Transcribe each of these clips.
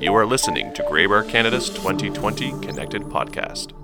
You are listening to Graybar Canada's 2020 Connected Podcast.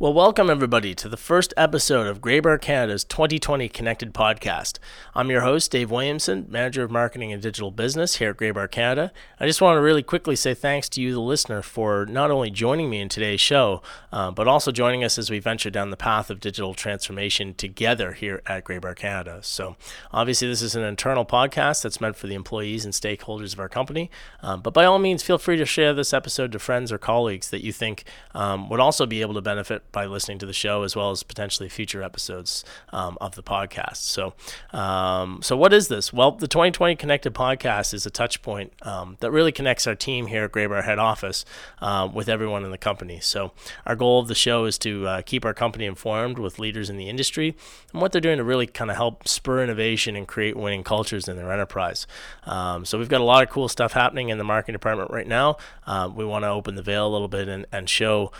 Well, welcome everybody to the first episode of Graybar Canada's 2020 Connected Podcast. I'm your host, Dave Williamson, Manager of Marketing and Digital Business here at Graybar Canada. I just want to really quickly say thanks to you, the listener, for not only joining me in today's show, uh, but also joining us as we venture down the path of digital transformation together here at Graybar Canada. So, obviously, this is an internal podcast that's meant for the employees and stakeholders of our company. Um, but by all means, feel free to share this episode to friends or colleagues that you think um, would also be able to benefit by listening to the show as well as potentially future episodes um, of the podcast. So, um, so what is this? Well, the 2020 Connected Podcast is a touch point um, that really connects our team here at Graybar Head Office uh, with everyone in the company. So, our goal of the show is to uh, keep our company informed with leaders in the industry and what they're doing to really kind of help spur innovation and create winning cultures in their enterprise. Um, so, we've got a lot of cool stuff happening in the marketing department right now. Uh, we want to open the veil a little bit and, and show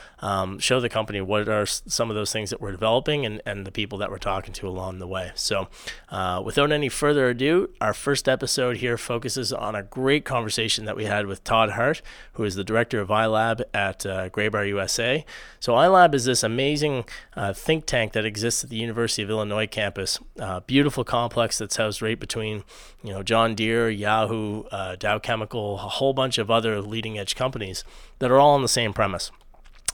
show the company what what are some of those things that we're developing and, and the people that we're talking to along the way. So, uh, without any further ado, our first episode here focuses on a great conversation that we had with Todd Hart, who is the director of iLab at uh, Graybar USA. So, iLab is this amazing uh, think tank that exists at the University of Illinois campus. Uh, beautiful complex that's housed right between, you know, John Deere, Yahoo, uh, Dow Chemical, a whole bunch of other leading edge companies that are all on the same premise.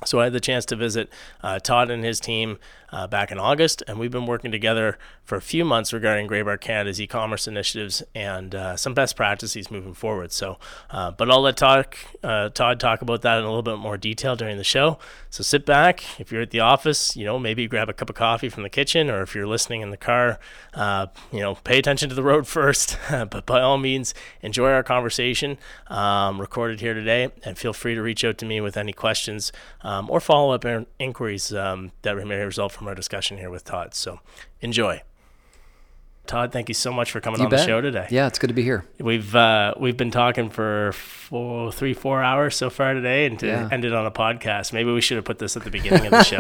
So I had the chance to visit uh, Todd and his team uh, back in August, and we've been working together for a few months regarding Graybar Canada's e-commerce initiatives and uh, some best practices moving forward. So, uh, but I'll let Todd, uh, Todd talk about that in a little bit more detail during the show. So sit back. If you're at the office, you know, maybe grab a cup of coffee from the kitchen, or if you're listening in the car, uh, you know, pay attention to the road first. but by all means, enjoy our conversation um, recorded here today, and feel free to reach out to me with any questions um, or follow-up inquiries um, that may result from our discussion here with Todd. So enjoy. Todd, thank you so much for coming you on bet. the show today. Yeah, it's good to be here. We've uh, we've been talking for four, three, four hours so far today, and to Yeah. it on a podcast. Maybe we should have put this at the beginning of the show.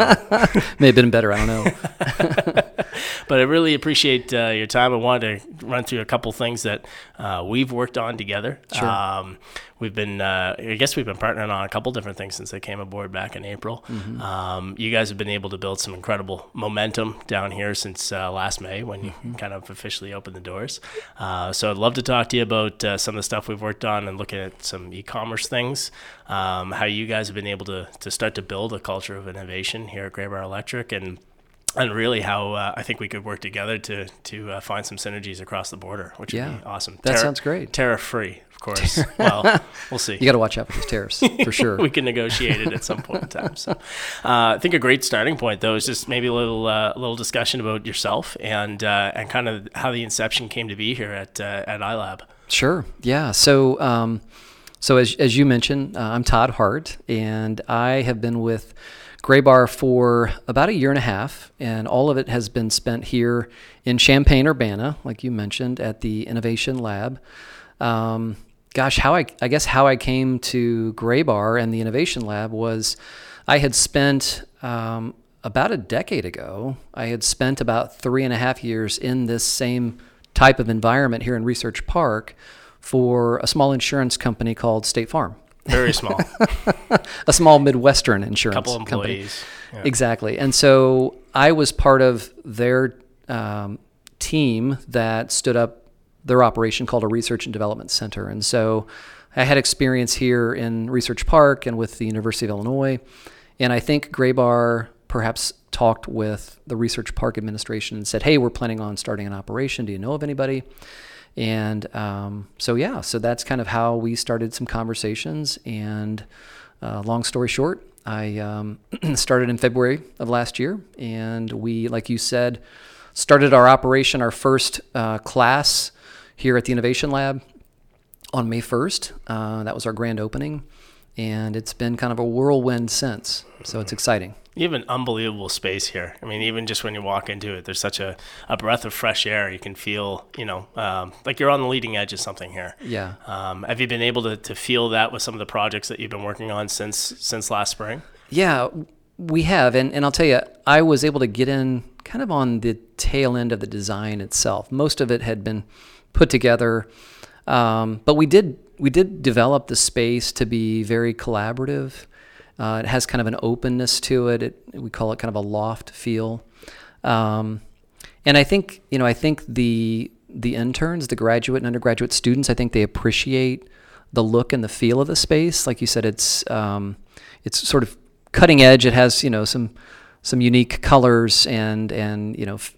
May have been better. I don't know. but I really appreciate uh, your time. I wanted to run through a couple things that uh, we've worked on together. Sure. Um, we've been, uh, I guess, we've been partnering on a couple different things since they came aboard back in April. Mm-hmm. Um, you guys have been able to build some incredible momentum down here since uh, last May when you Mm-hmm. kind of officially opened the doors. Uh, so I'd love to talk to you about uh, some of the stuff we've worked on and looking at some e-commerce things. Um, how you guys have been able to to start to build a culture of innovation here at Graybar Electric and and really how uh, I think we could work together to to uh, find some synergies across the border, which would be awesome. That sounds great. Tariff free, of course. well, we'll see. You got to watch out for those tariffs for sure. we can negotiate it at some point in time. So, uh, I think a great starting point though is just maybe a little uh, a little discussion about yourself and uh, and kind of how the inception came to be here at uh, at iLab. Sure. Yeah. So, um, so as, as you mentioned, uh, I'm Todd Hart, and I have been with Graybar for about a year and a half, and all of it has been spent here in Champaign, Urbana, like you mentioned, at the Innovation Lab. Um, gosh, how I, I guess how I came to Graybar and the Innovation Lab was I had spent um, about a decade ago, I had spent about three and a half years in this same type of environment here in Research Park for a small insurance company called State Farm, Very small, a small Midwestern insurance couple company. employees. Yeah. Exactly. And so I was part of their um, team that stood up their operation called a Research and Development Center. And so I had experience here in Research Park and with the University of Illinois. And I think Graybar perhaps talked with the Research Park administration and said, hey, we're planning on starting an operation. Do you know of anybody? And um, so, yeah, so that's kind of how we started some conversations. And uh, long story short, I um, started in February of last year, and we, like you said, started our operation, our first uh, class here at the Innovation Lab on May 1st. Uh, that was our grand opening, and it's been kind of a whirlwind since. So it's exciting. You have an unbelievable space here. I mean, even just when you walk into it, there's such a, a breath of fresh air. You can feel, you know, um, like you're on the leading edge of something here. Yeah. Um, have you been able to, to feel that with some of the projects that you've been working on since since last spring? Yeah, we have. And, and I'll tell you, I was able to get in kind of on the tail end of the design itself. Most of it had been put together Um, but we did we did develop the space to be very collaborative. Uh, it has kind of an openness to it. it. We call it kind of a loft feel. Um, and I think you know I think the the interns, the graduate and undergraduate students, I think they appreciate the look and the feel of the space. Like you said, it's um, it's sort of cutting edge. It has you know some some unique colors and and you know f-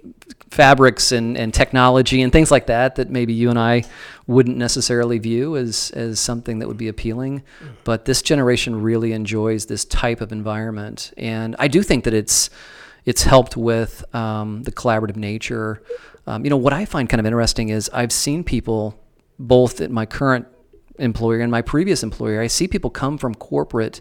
fabrics and, and technology and things like that that maybe you and I wouldn't necessarily view as as something that would be appealing. But this generation really enjoys this type of environment, and I do think that it's it's helped with um, the collaborative nature. Um, you know what I find kind of interesting is I've seen people both at my current employer and my previous employer. I see people come from corporate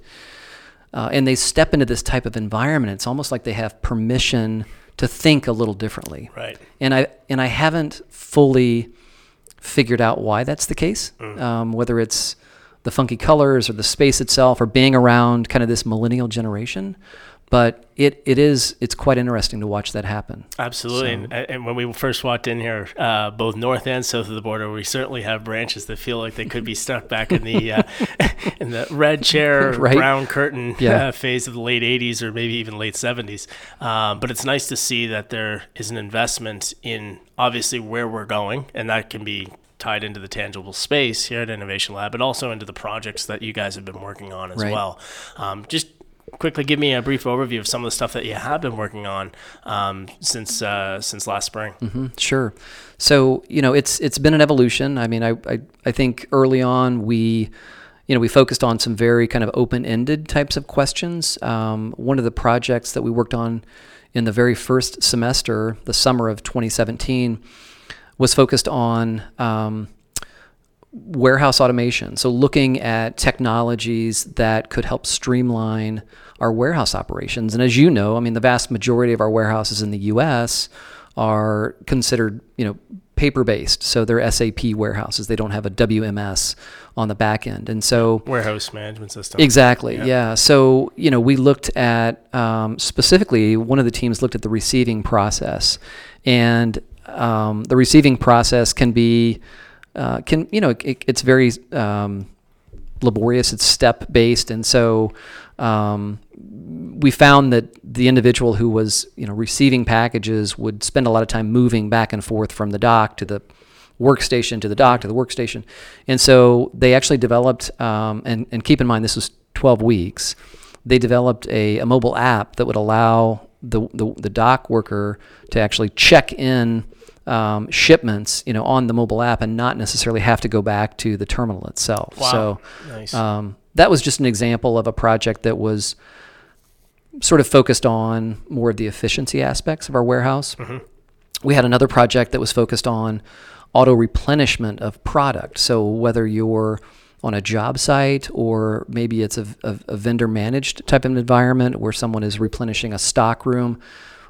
uh, and they step into this type of environment. It's almost like they have permission to think a little differently. Right. And I and I haven't fully figured out why that's the case. Um, whether it's the funky colors or the space itself or being around kind of this millennial generation. But it, it is it's quite interesting to watch that happen. Absolutely. And, and when we first walked in here, uh, both north and south of the border, we certainly have branches that feel like they could be stuck back in the uh, in the red chair, Right. brown curtain Yeah. uh, phase of the late '80s or maybe even late '70s. Um, but it's nice to see that there is an investment in obviously where we're going, and that can be tied into the tangible space here at Innovation Lab, but also into the projects that you guys have been working on as Right. well. Um, just quickly give me a brief overview of some of the stuff that you have been working on um, since uh, since last spring. Mm-hmm. Sure. So you know, it's it's been an evolution. I mean, I I, I think early on we. You know, we focused on some very kind of open-ended types of questions. Um, one of the projects that we worked on in the very first semester, the summer of 2017, was focused on um, warehouse automation. So, looking at technologies that could help streamline our warehouse operations. And as you know, I mean, the vast majority of our warehouses in the U.S. are considered, you know, paper-based. So they're SAP warehouses. They don't have a WMS on the back end. And so Warehouse management system. Exactly. Yeah. So you know, we looked at um, specifically one of the teams looked at the receiving process, and um, the receiving process can be uh, can you know it, it's very um, laborious. It's step based, and so um, we found that the individual who was you know receiving packages would spend a lot of time moving back and forth from the dock to the workstation to the dock to the workstation, and so they actually developed um, and and keep in mind this was 12 weeks. They developed a, a mobile app that would allow the, the the dock worker to actually check in um, shipments, you know, on the mobile app and not necessarily have to go back to the terminal itself. Wow. So Nice. um, that was just an example of a project that was sort of focused on more of the efficiency aspects of our warehouse. We had another project that was focused on auto replenishment of product. So whether you're on a job site or maybe it's a, a, a vendor managed type of environment where someone is replenishing a stock room,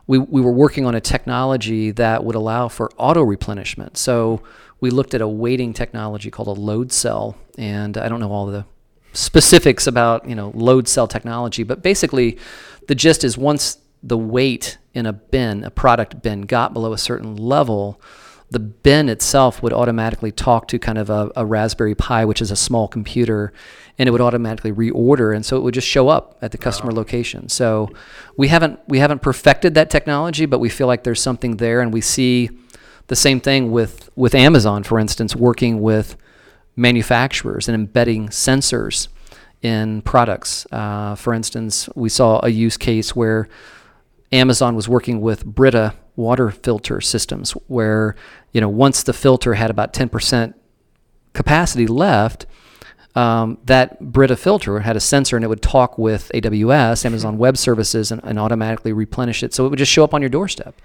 we, we were working on a technology that would allow for auto replenishment. So we looked at a weighting technology called a load cell, and I don't know all the specifics about you know load cell technology, but basically the gist is once the weight in a bin, a product bin, got below a certain level, the bin itself would automatically talk to kind of a, a Raspberry Pi, which is a small computer, and it would automatically reorder, and so it would just show up at the customer location. So we haven't we haven't perfected that technology, but we feel like there's something there, and we see the same thing with with Amazon, for instance, working with manufacturers and embedding sensors in products. Uh, for instance, we saw a use case where Amazon was working with Brita water filter systems, where you know once the filter had about 10% capacity left, um, that Brita filter had a sensor and it would talk with AWS, Amazon Web Services, and, and automatically replenish it. So it would just show up on your doorstep.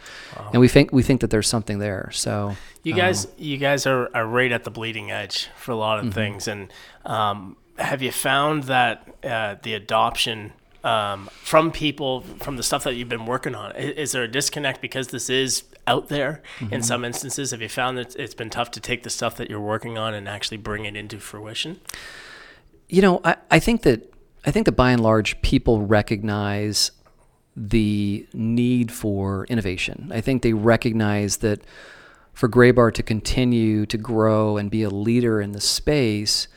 And we think we think that there's something there. So You guys, you guys are, are right at the bleeding edge for a lot of things. And um, have you found that uh, the adoption um, from people, from the stuff that you've been working on, is, is there a disconnect because this is out there in some instances? Have you found that it's been tough to take the stuff that you're working on and actually bring it into fruition? You know, I, I think that I think that by and large people recognize the need for innovation. I think they recognize that for Graybar to continue to grow and be a leader in the space,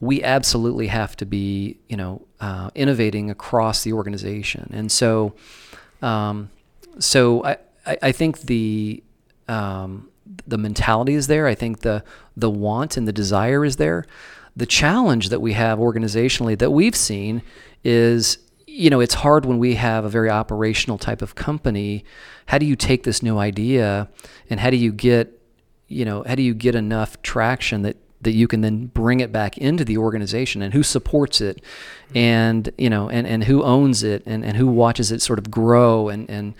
we absolutely have to be, you know, uh, innovating across the organization. And so, um, so I, I, I think the um, the mentality is there. I think the the want and the desire is there. The challenge that we have organizationally that we've seen is you know it's hard when we have a very operational type of company how do you take this new idea and how do you get you know how do you get enough traction that that you can then bring it back into the organization and who supports it and you know and, and who owns it and, and who watches it sort of grow and and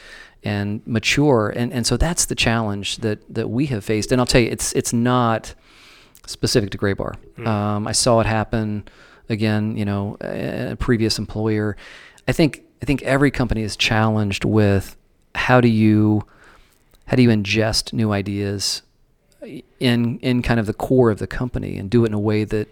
and mature and and so that's the challenge that that we have faced and I'll tell you it's it's not specific to Graybar. Mm. Um, I saw it happen again you know a previous employer I think I think every company is challenged with how do you how do you ingest new ideas in in kind of the core of the company and do it in a way that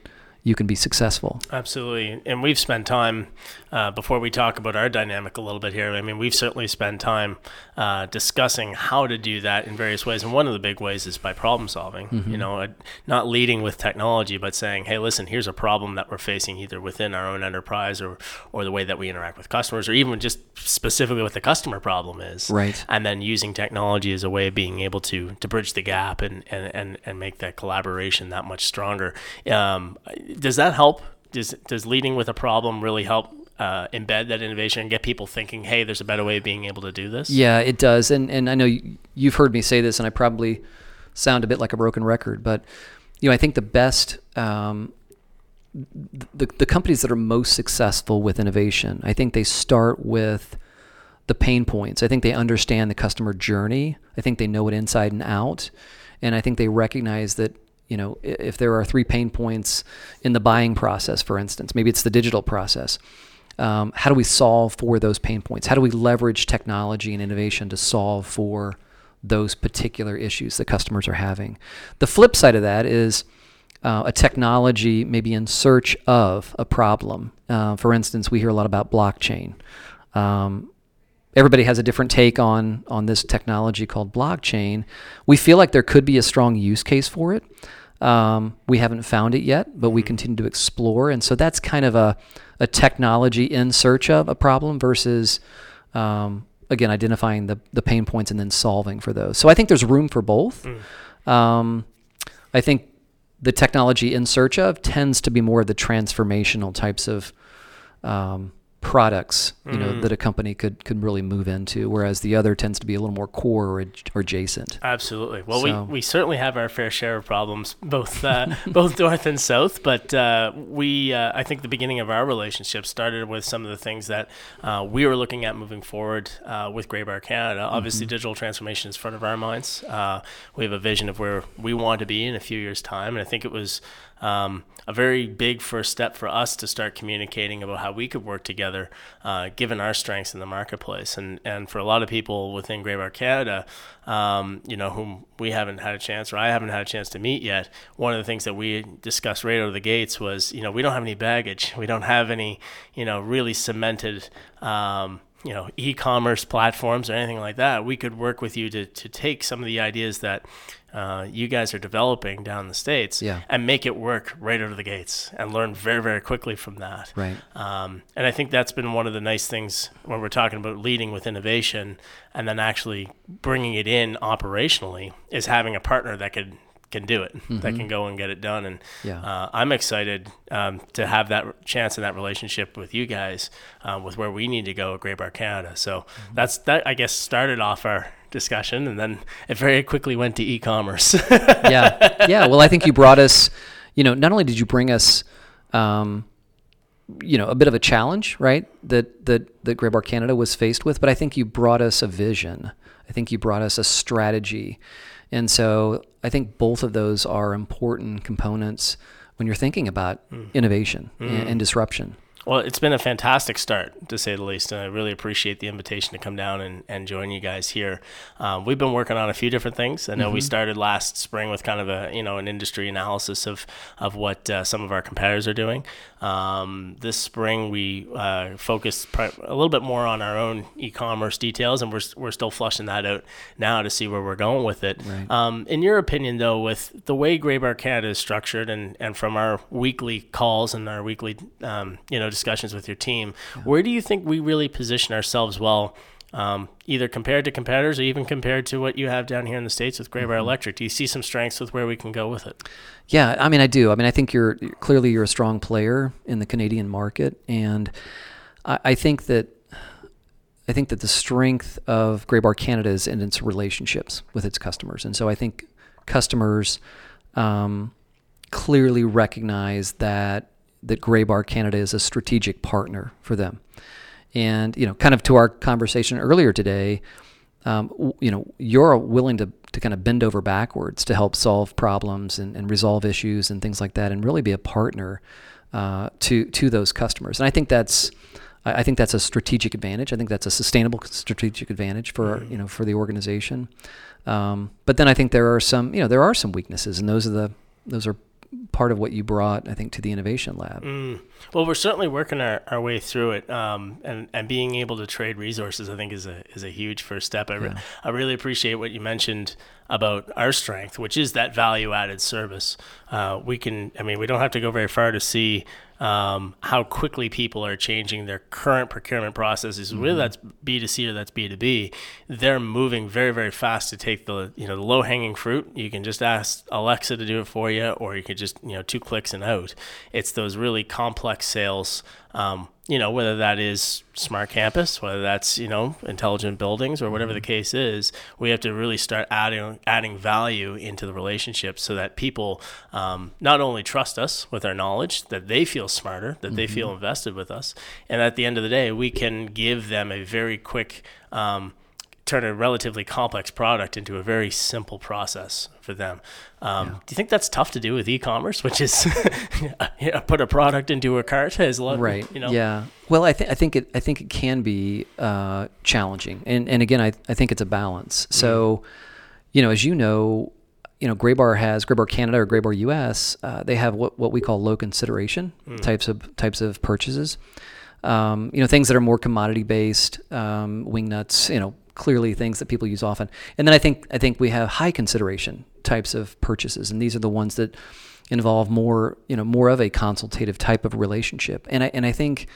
you can be successful. Absolutely. And we've spent time, uh, before we talk about our dynamic a little bit here, I mean, we've certainly spent time uh, discussing how to do that in various ways. And one of the big ways is by problem solving, mm-hmm. you know, not leading with technology, but saying, hey, listen, here's a problem that we're facing either within our own enterprise or, or the way that we interact with customers, or even just specifically what the customer problem is. Right. And then using technology as a way of being able to, to bridge the gap and, and, and, and make that collaboration that much stronger. Um, does that help? Does does leading with a problem really help uh, embed that innovation and get people thinking, hey, there's a better way of being able to do this? Yeah, it does. And and I know you've heard me say this, and I probably sound a bit like a broken record, but you know, I think the best. Um, the, the companies that are most successful with innovation, I think they start with the pain points. I think they understand the customer journey. I think they know it inside and out. And I think they recognize that you know, if there are three pain points in the buying process, for instance, maybe it's the digital process. Um, how do we solve for those pain points? How do we leverage technology and innovation to solve for those particular issues that customers are having? The flip side of that is uh, a technology maybe in search of a problem. Uh, for instance, we hear a lot about blockchain. Um, everybody has a different take on on this technology called blockchain. We feel like there could be a strong use case for it. Um, we haven't found it yet, but we mm-hmm. continue to explore, and so that's kind of a a technology in search of a problem versus um, again identifying the the pain points and then solving for those. So I think there's room for both. Mm. Um, I think the technology in search of tends to be more of the transformational types of um, products you know mm. that a company could could really move into whereas the other tends to be a little more core or, or adjacent absolutely well so. we, we certainly have our fair share of problems both uh, both north and south but uh, we uh, i think the beginning of our relationship started with some of the things that uh, we were looking at moving forward uh, with graybar canada obviously mm-hmm. digital transformation is front of our minds uh, we have a vision of where we want to be in a few years time and i think it was um, a very big first step for us to start communicating about how we could work together, uh, given our strengths in the marketplace. And and for a lot of people within Graybar Canada, um, you know, whom we haven't had a chance or I haven't had a chance to meet yet, one of the things that we discussed right out of the gates was, you know, we don't have any baggage. We don't have any, you know, really cemented. Um, you know e-commerce platforms or anything like that we could work with you to, to take some of the ideas that uh, you guys are developing down the states yeah. and make it work right out of the gates and learn very very quickly from that right um, and i think that's been one of the nice things when we're talking about leading with innovation and then actually bringing it in operationally is having a partner that could can do it mm-hmm. that can go and get it done and yeah. uh, i'm excited um, to have that chance and that relationship with you guys uh, with where we need to go at graybar canada so mm-hmm. that's that i guess started off our discussion and then it very quickly went to e-commerce yeah yeah well i think you brought us you know not only did you bring us um, you know a bit of a challenge right that that that graybar canada was faced with but i think you brought us a vision i think you brought us a strategy and so I think both of those are important components when you're thinking about mm. innovation mm. And, and, disruption. Well, it's been a fantastic start, to say the least, and I really appreciate the invitation to come down and, and join you guys here. Um, we've been working on a few different things. I know mm-hmm. we started last spring with kind of a you know an industry analysis of of what uh, some of our competitors are doing. Um, this spring, we uh, focused a little bit more on our own e-commerce details, and we're we're still flushing that out now to see where we're going with it. Right. Um, in your opinion, though, with the way Graybar Canada is structured, and and from our weekly calls and our weekly um, you know discussions with your team. Yeah. Where do you think we really position ourselves well, um, either compared to competitors or even compared to what you have down here in the states with Graybar mm-hmm. Electric? Do you see some strengths with where we can go with it? Yeah, I mean, I do. I mean, I think you're clearly you're a strong player in the Canadian market, and I, I think that. I think that the strength of Graybar Canada is in its relationships with its customers, and so I think customers um, clearly recognize that that Graybar Canada is a strategic partner for them. And you know, kind of to our conversation earlier today, um, you know, you're willing to, to kind of bend over backwards to help solve problems and, and resolve issues and things like that, and really be a partner uh, to to those customers. And I think that's I think that's a strategic advantage. I think that's a sustainable strategic advantage for mm-hmm. you know for the organization. Um, but then I think there are some you know there are some weaknesses, and those are the those are part of what you brought, I think, to the innovation lab. Mm. Well, we're certainly working our, our way through it, um, and and being able to trade resources, I think, is a is a huge first step. I, re- yeah. I really appreciate what you mentioned about our strength, which is that value added service. Uh, we can, I mean, we don't have to go very far to see um, how quickly people are changing their current procurement processes, mm-hmm. whether that's B2C or that's B2B, they're moving very, very fast to take the, you know, the low hanging fruit. You can just ask Alexa to do it for you, or you could just, you know, two clicks and out. It's those really complex sales um, you know, whether that is smart campus, whether that's, you know, intelligent buildings or whatever the mm-hmm. case is, we have to really start adding, adding value into the relationship so that people um, not only trust us with our knowledge, that they feel smarter, that mm-hmm. they feel mm-hmm. invested with us. And at the end of the day, we can give them a very quick, um, turn a relatively complex product into a very simple process for them. Um, yeah. Do you think that's tough to do with e-commerce, which is put a product into a cart? As lot, right. You know? Yeah. Well, I, th- I think it I think it can be uh, challenging, and and again, I I think it's a balance. So, mm-hmm. you know, as you know, you know, Graybar has Graybar Canada or Graybar US. Uh, they have what what we call low consideration mm. types of types of purchases. Um, you know, things that are more commodity based, um, wing nuts, you know, clearly things that people use often. And then I think I think we have high consideration types of purchases, and these are the ones that involve more you know more of a consultative type of relationship. And I and I think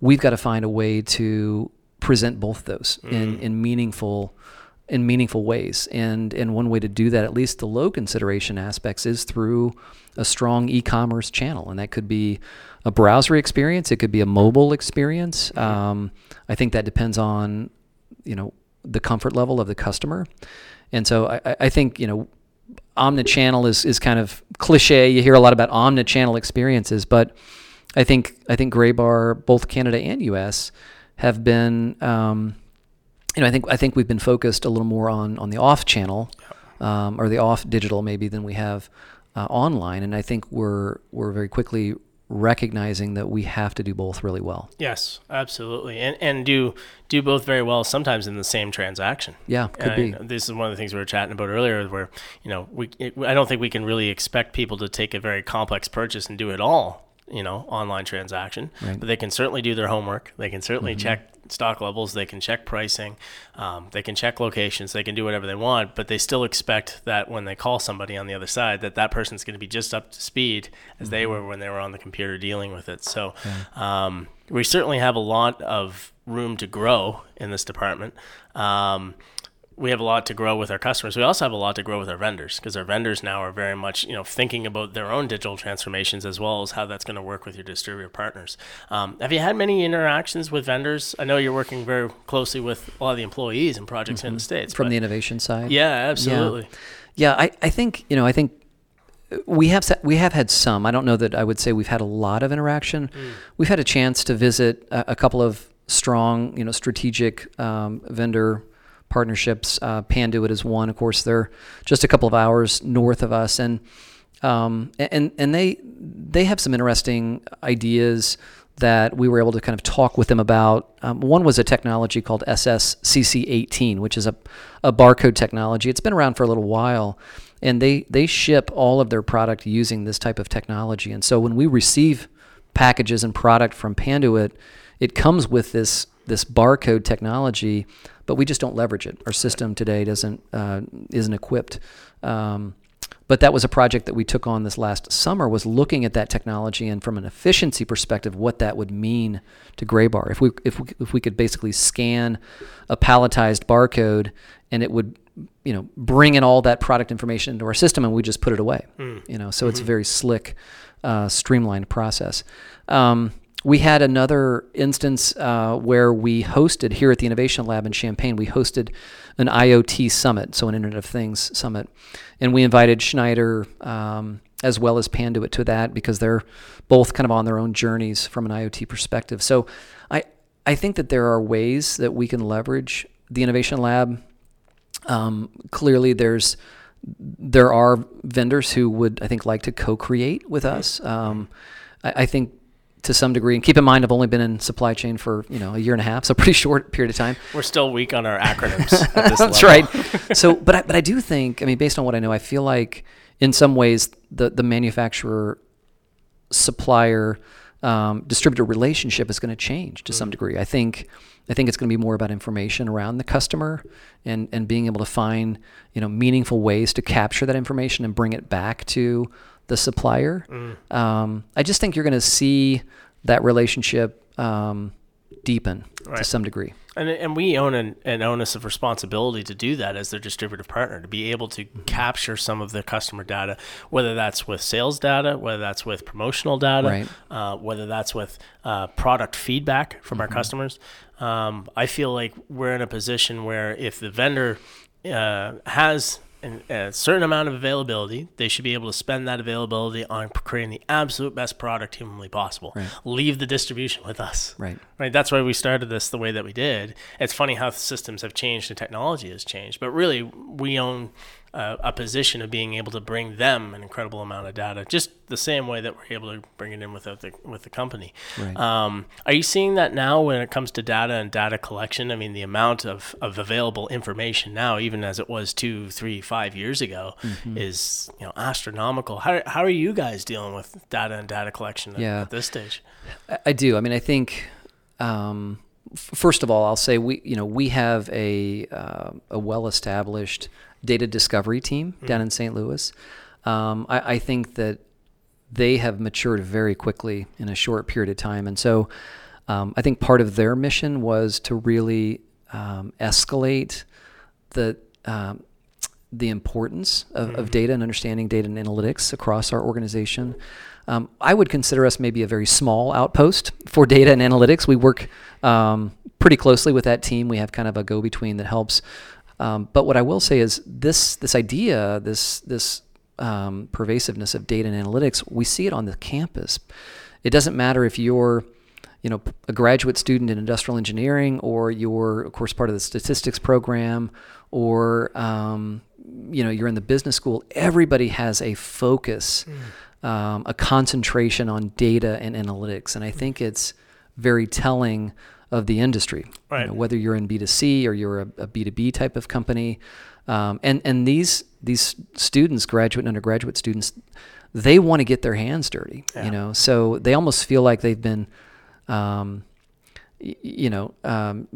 we've got to find a way to present both those mm. in in meaningful in meaningful ways. And and one way to do that, at least the low consideration aspects, is through a strong e-commerce channel, and that could be a browser experience. It could be a mobile experience. Mm-hmm. Um, I think that depends on you know the comfort level of the customer. And so I, I think, you know, omnichannel is, is kind of cliche. You hear a lot about omnichannel experiences, but I think I think Graybar, both Canada and US, have been um, you know I think I think we've been focused a little more on on the off channel um, or the off digital maybe than we have uh, online, and I think we're we're very quickly recognizing that we have to do both really well. Yes, absolutely, and and do do both very well. Sometimes in the same transaction. Yeah, uh, could and be. This is one of the things we were chatting about earlier, where you know we it, I don't think we can really expect people to take a very complex purchase and do it all you know online transaction right. but they can certainly do their homework they can certainly mm-hmm. check stock levels they can check pricing um, they can check locations they can do whatever they want but they still expect that when they call somebody on the other side that that person's going to be just up to speed as mm-hmm. they were when they were on the computer dealing with it so yeah. um, we certainly have a lot of room to grow in this department um, we have a lot to grow with our customers. We also have a lot to grow with our vendors because our vendors now are very much, you know, thinking about their own digital transformations as well as how that's going to work with your distributor partners. Um, have you had many interactions with vendors? I know you're working very closely with a lot of the employees and projects mm-hmm. in the mm-hmm. states from the innovation side. Yeah, absolutely. Yeah, yeah I, I think you know I think we have we have had some. I don't know that I would say we've had a lot of interaction. Mm. We've had a chance to visit a, a couple of strong, you know, strategic um, vendor partnerships. Uh, Panduit is one, of course. They're just a couple of hours north of us, and um, and and they they have some interesting ideas that we were able to kind of talk with them about. Um, one was a technology called SSCC18, which is a, a barcode technology. It's been around for a little while, and they they ship all of their product using this type of technology. And so when we receive packages and product from Panduit, it comes with this this barcode technology, but we just don't leverage it. Our system today doesn't uh, isn't equipped. Um, but that was a project that we took on this last summer was looking at that technology and from an efficiency perspective what that would mean to graybar if we if we, if we could basically scan a palletized barcode and it would you know bring in all that product information into our system and we just put it away mm. you know so mm-hmm. it's a very slick uh, streamlined process um, we had another instance uh, where we hosted here at the Innovation Lab in Champaign. We hosted an IoT summit, so an Internet of Things summit, and we invited Schneider um, as well as Panduit to that because they're both kind of on their own journeys from an IoT perspective. So I I think that there are ways that we can leverage the Innovation Lab. Um, clearly, there's there are vendors who would I think like to co-create with us. Um, I, I think to some degree. And keep in mind, I've only been in supply chain for you know a year and a half, so pretty short period of time. We're still weak on our acronyms. That's right. So, but I, but I do think, I mean, based on what I know, I feel like in some ways the the manufacturer supplier um, distributor relationship is going to change to mm. some degree. I think I think it's going to be more about information around the customer and and being able to find you know meaningful ways to capture that information and bring it back to the supplier. Mm. Um, I just think you're going to see that relationship um, deepen right. to some degree. And, and we own an, an, onus of responsibility to do that as their distributive partner, to be able to mm-hmm. capture some of the customer data, whether that's with sales data, whether that's with promotional data, right. uh, whether that's with uh, product feedback from mm-hmm. our customers. Um, I feel like we're in a position where if the vendor uh, has a certain amount of availability, they should be able to spend that availability on creating the absolute best product humanly possible. Right. Leave the distribution with us. Right. Right. That's why we started this the way that we did. It's funny how systems have changed and technology has changed, but really we own uh, a position of being able to bring them an incredible amount of data, just the same way that we're able to bring it in without the with the company. Right. Um, are you seeing that now when it comes to data and data collection? I mean, the amount of, of available information now, even as it was two, three, five years ago, mm-hmm. is you know astronomical. How how are you guys dealing with data and data collection at, yeah. at this stage? I do. I mean, I think. Um, first of all, I'll say we, you know, we have a uh, a well established data discovery team mm-hmm. down in St. Louis. Um, I, I, think that they have matured very quickly in a short period of time, and so um, I think part of their mission was to really um, escalate the um, the importance of, mm-hmm. of, data and understanding data and analytics across our organization. Um, I would consider us maybe a very small outpost for data and analytics. We work um, pretty closely with that team. We have kind of a go between that helps um, but what I will say is this this idea, this this um, pervasiveness of data and analytics, we see it on the campus. It doesn't matter if you're you know a graduate student in industrial engineering or you're of course part of the statistics program or um, you know you're in the business school everybody has a focus mm. um, a concentration on data and analytics and i think it's very telling of the industry. Right. You know, whether you're in B2C or you're a a B2B type of company. Um, and, and these, these students, graduate and undergraduate students, they want to get their hands dirty, yeah. you know, so they almost feel like they've been, um, y- you know, um,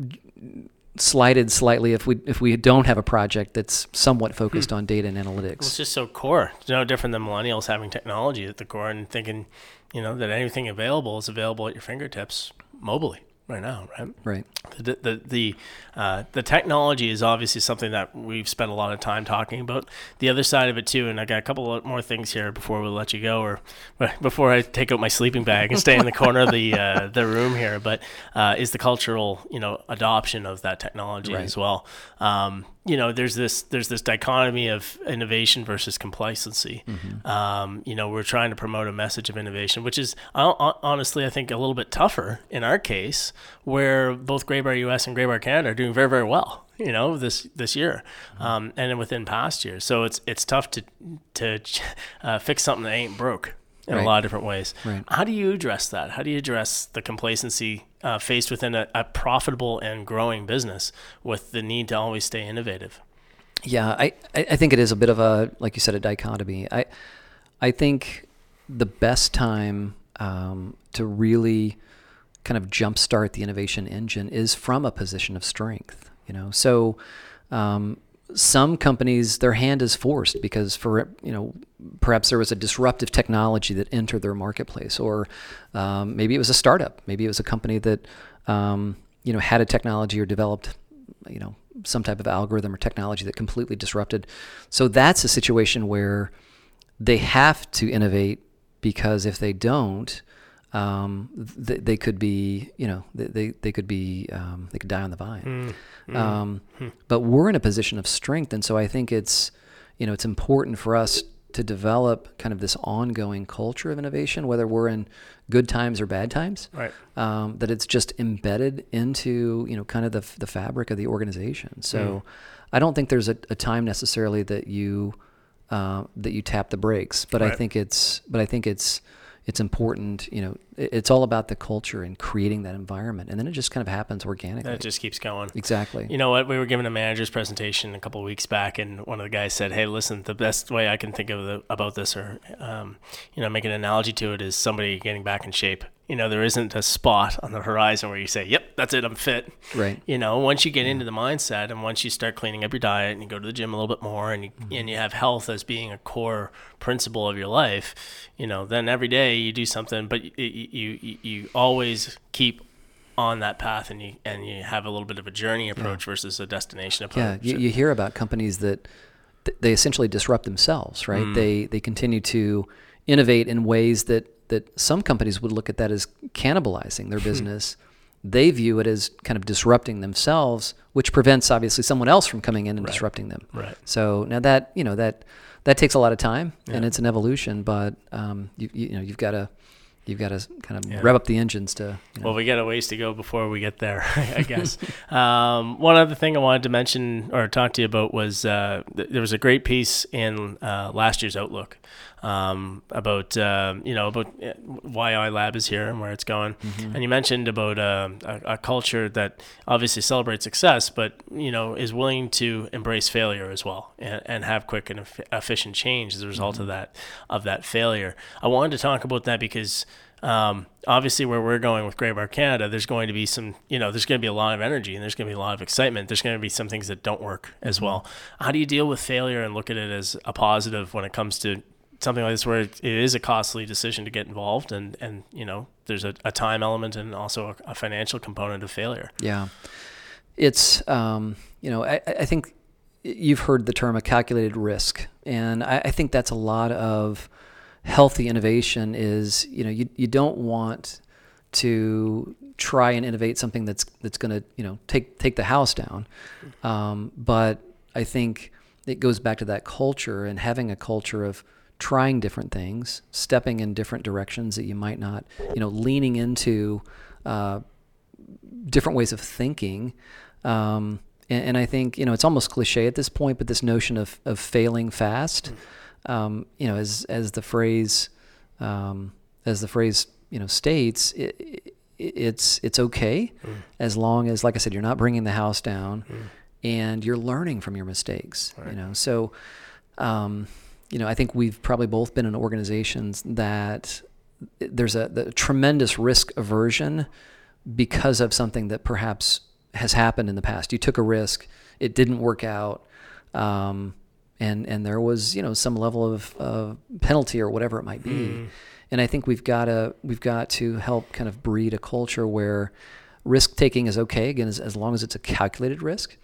slighted slightly if we if we don't have a project that's somewhat focused hmm. on data and analytics. Well, it's just so core. It's no different than millennials having technology at the core and thinking, you know, that anything available is available at your fingertips mobilely right now, right? Right. The the the, uh, the technology is obviously something that we've spent a lot of time talking about. The other side of it too, and I got a couple more things here before we let you go, or before I take out my sleeping bag and stay in the corner of the uh, the room here. But uh, is the cultural you know adoption of that technology right. as well. Um, you know, there's this there's this dichotomy of innovation versus complacency. Mm-hmm. Um, you know, we're trying to promote a message of innovation, which is honestly, I think, a little bit tougher in our case, where both Graybar US and Graybar Canada are doing very very well. You know, this this year, mm-hmm. um, and within past years. So it's it's tough to to uh, fix something that ain't broke. In Right. a lot of different ways. Right. How do you address that? How do you address the complacency uh, faced within a, a profitable and growing business with the need to always stay innovative? Yeah, I, I think it is a bit of a like you said a dichotomy. I I think the best time um, to really kind of jumpstart the innovation engine is from a position of strength. You know, so um, some companies their hand is forced because for you know perhaps there was a disruptive technology that entered their marketplace, or um, maybe it was a startup, maybe it was a company that um, you know had a technology or developed you know some type of algorithm or technology that completely disrupted. So that's a situation where they have to innovate because if they don't, um, th- they could be, you know, they, they, they could be, um, they could die on the vine. Um, But we're in a position of strength. And so I think it's, you know, it's important for us to develop kind of this ongoing culture of innovation, whether we're in good times or bad times Right. um, that it's just embedded into you know kind of the, the fabric of the organization. So I don't think there's a, a time necessarily that you uh, that you tap the brakes, but I think it's but I think it's it's important. You know, it's all about the culture and creating that environment, and then it just kind of happens organically. That just keeps going. exactly. You know what? We were giving a manager's presentation a couple of weeks back, and one of the guys said, "Hey, listen, the best way I can think of the, about this, or um, you know, make an analogy to it, is somebody getting back in shape. You know, there isn't a spot on the horizon where you say, "Yep, that's it, I'm fit." Right. You know, once you get into the mindset, and once you start cleaning up your diet, and you go to the gym a little bit more, and you and you have health as being a core principle of your life, you know, then every day you do something, but you you, you, you always keep on that path and you and you have a little bit of a journey approach versus a destination approach. Yeah, you, you hear about companies that th- they essentially disrupt themselves, right? Mm. They they continue to innovate in ways that that some companies would look at that as cannibalizing their business. they view it as kind of disrupting themselves, which prevents obviously someone else from coming in and disrupting them. Right. So now that you know that that takes a lot of time and it's an evolution, but um, you you know you've got to you've got to kind of Yeah. rev up the engines to. You know, Well, we got a ways to go before we get there, I guess. um, one other thing I wanted to mention or talk to you about was uh, th- there was a great piece in uh, last year's Outlook um, about um, you know about uh, why iLab is here and where it's going, Mm-hmm. and you mentioned about um a, a culture that obviously celebrates success, but you know is willing to embrace failure as well and, and have quick and eff- efficient change as a result Mm-hmm. of that of that failure. I wanted to talk about that because um, obviously where we're going with Graybar Canada, there's going to be some, you know, there's going to be a lot of energy and there's going to be a lot of excitement. There's going to be some things that don't work as Mm-hmm. well. How do you deal with failure and look at it as a positive when it comes to something like this, where it is a costly decision to get involved and, and you know, there's a, a time element and also a, a financial component of failure. Yeah, it's um, you know I, I think you've heard the term a calculated risk, and I, I think that's a lot of healthy innovation. Is you know you you don't want to try and innovate something that's that's going to you know take take the house down, um, but I think it goes back to that culture and having a culture of trying different things, stepping in different directions that you might not, you know, leaning into uh, different ways of thinking. Um, and, and I think you know it's almost cliche at this point, but this notion of, of failing fast, um, you know, as as the phrase um, as the phrase you know states, it, it, it's it's okay as long as, like I said, you're not bringing the house down, and you're learning from your mistakes. You know, so. You know, I think we've probably both been in organizations that there's a, the tremendous risk aversion because of something that perhaps has happened in the past. You took a risk, it didn't work out, um, and and there was you know some level of uh, penalty or whatever it might be. And I think we've got to we've got to help kind of breed a culture where risk taking is okay again as, as long as it's a calculated risk.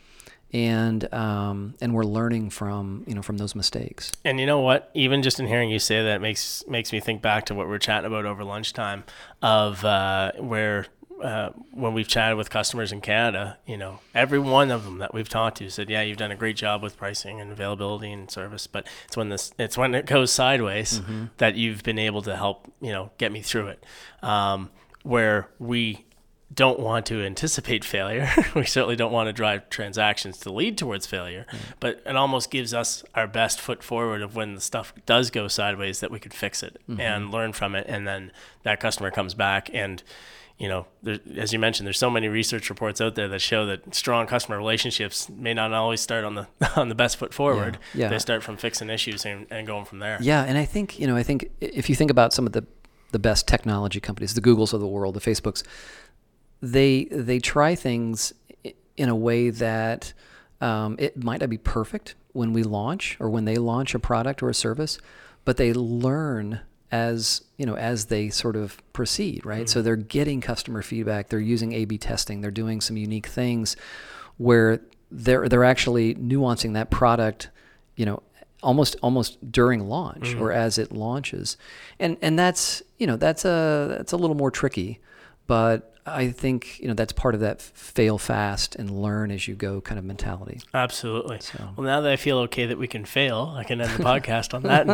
And um, and we're learning from you know from those mistakes. And you know what? Even just in hearing you say that makes makes me think back to what we are chatting about over lunchtime, of uh, where uh, when we've chatted with customers in Canada, you know, every one of them that we've talked to said, "Yeah, you've done a great job with pricing and availability and service, but it's when this it's when it goes sideways that you've been able to help you know get me through it." Um, where we don't want to anticipate failure. we certainly don't want to drive transactions to lead towards failure, mm. but it almost gives us our best foot forward of when the stuff does go sideways that we could fix it mm-hmm. and learn from it. And then that customer comes back and, you know, there, as you mentioned, there's so many research reports out there that show that strong customer relationships may not always start on the on the best foot forward. Yeah, yeah. They start from fixing issues and, and going from there. Yeah, and I think you know, I think if you think about some of the the best technology companies, the Googles of the world, the Facebooks, they they try things in a way that um, it might not be perfect when we launch or when they launch a product or a service, but they learn as you know as they sort of proceed, right? Mm-hmm. So they're getting customer feedback, they're using A/B testing, they're doing some unique things where they're they're actually nuancing that product, you know, almost almost during launch mm-hmm. or as it launches, and and that's you know that's a that's a little more tricky, but I think you know that's part of that fail fast and learn as you go kind of mentality. Absolutely. So. Well, now that I feel okay that we can fail, I can end the podcast on that.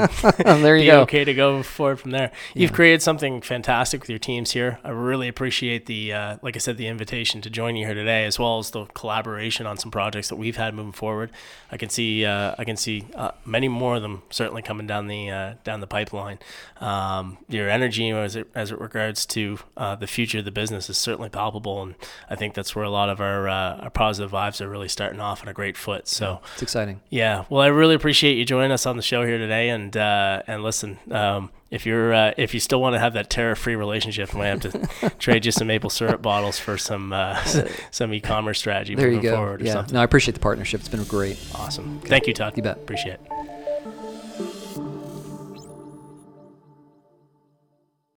And there you go. Okay to go forward from there. You've created something fantastic with your teams here. I really appreciate the, uh, like I said, the invitation to join you here today, as well as the collaboration on some projects that we've had moving forward. I can see, uh, I can see uh, many more of them certainly coming down the uh, down the pipeline. Um, your energy as it as it regards to uh, the future of the business is certainly palpable, and I think that's where a lot of our, uh, our positive vibes are really starting off on a great foot. So it's exciting. Yeah, well, I really appreciate you joining us on the show here today, and uh, and listen. Um, if you're uh, if you still want to have that tariff-free relationship, I might have to trade you some maple syrup bottles for some uh, some e-commerce strategy there moving you go. forward or yeah. something. No, I appreciate the partnership. It's been great. Awesome. Okay. Thank you, Todd. You bet. Appreciate it.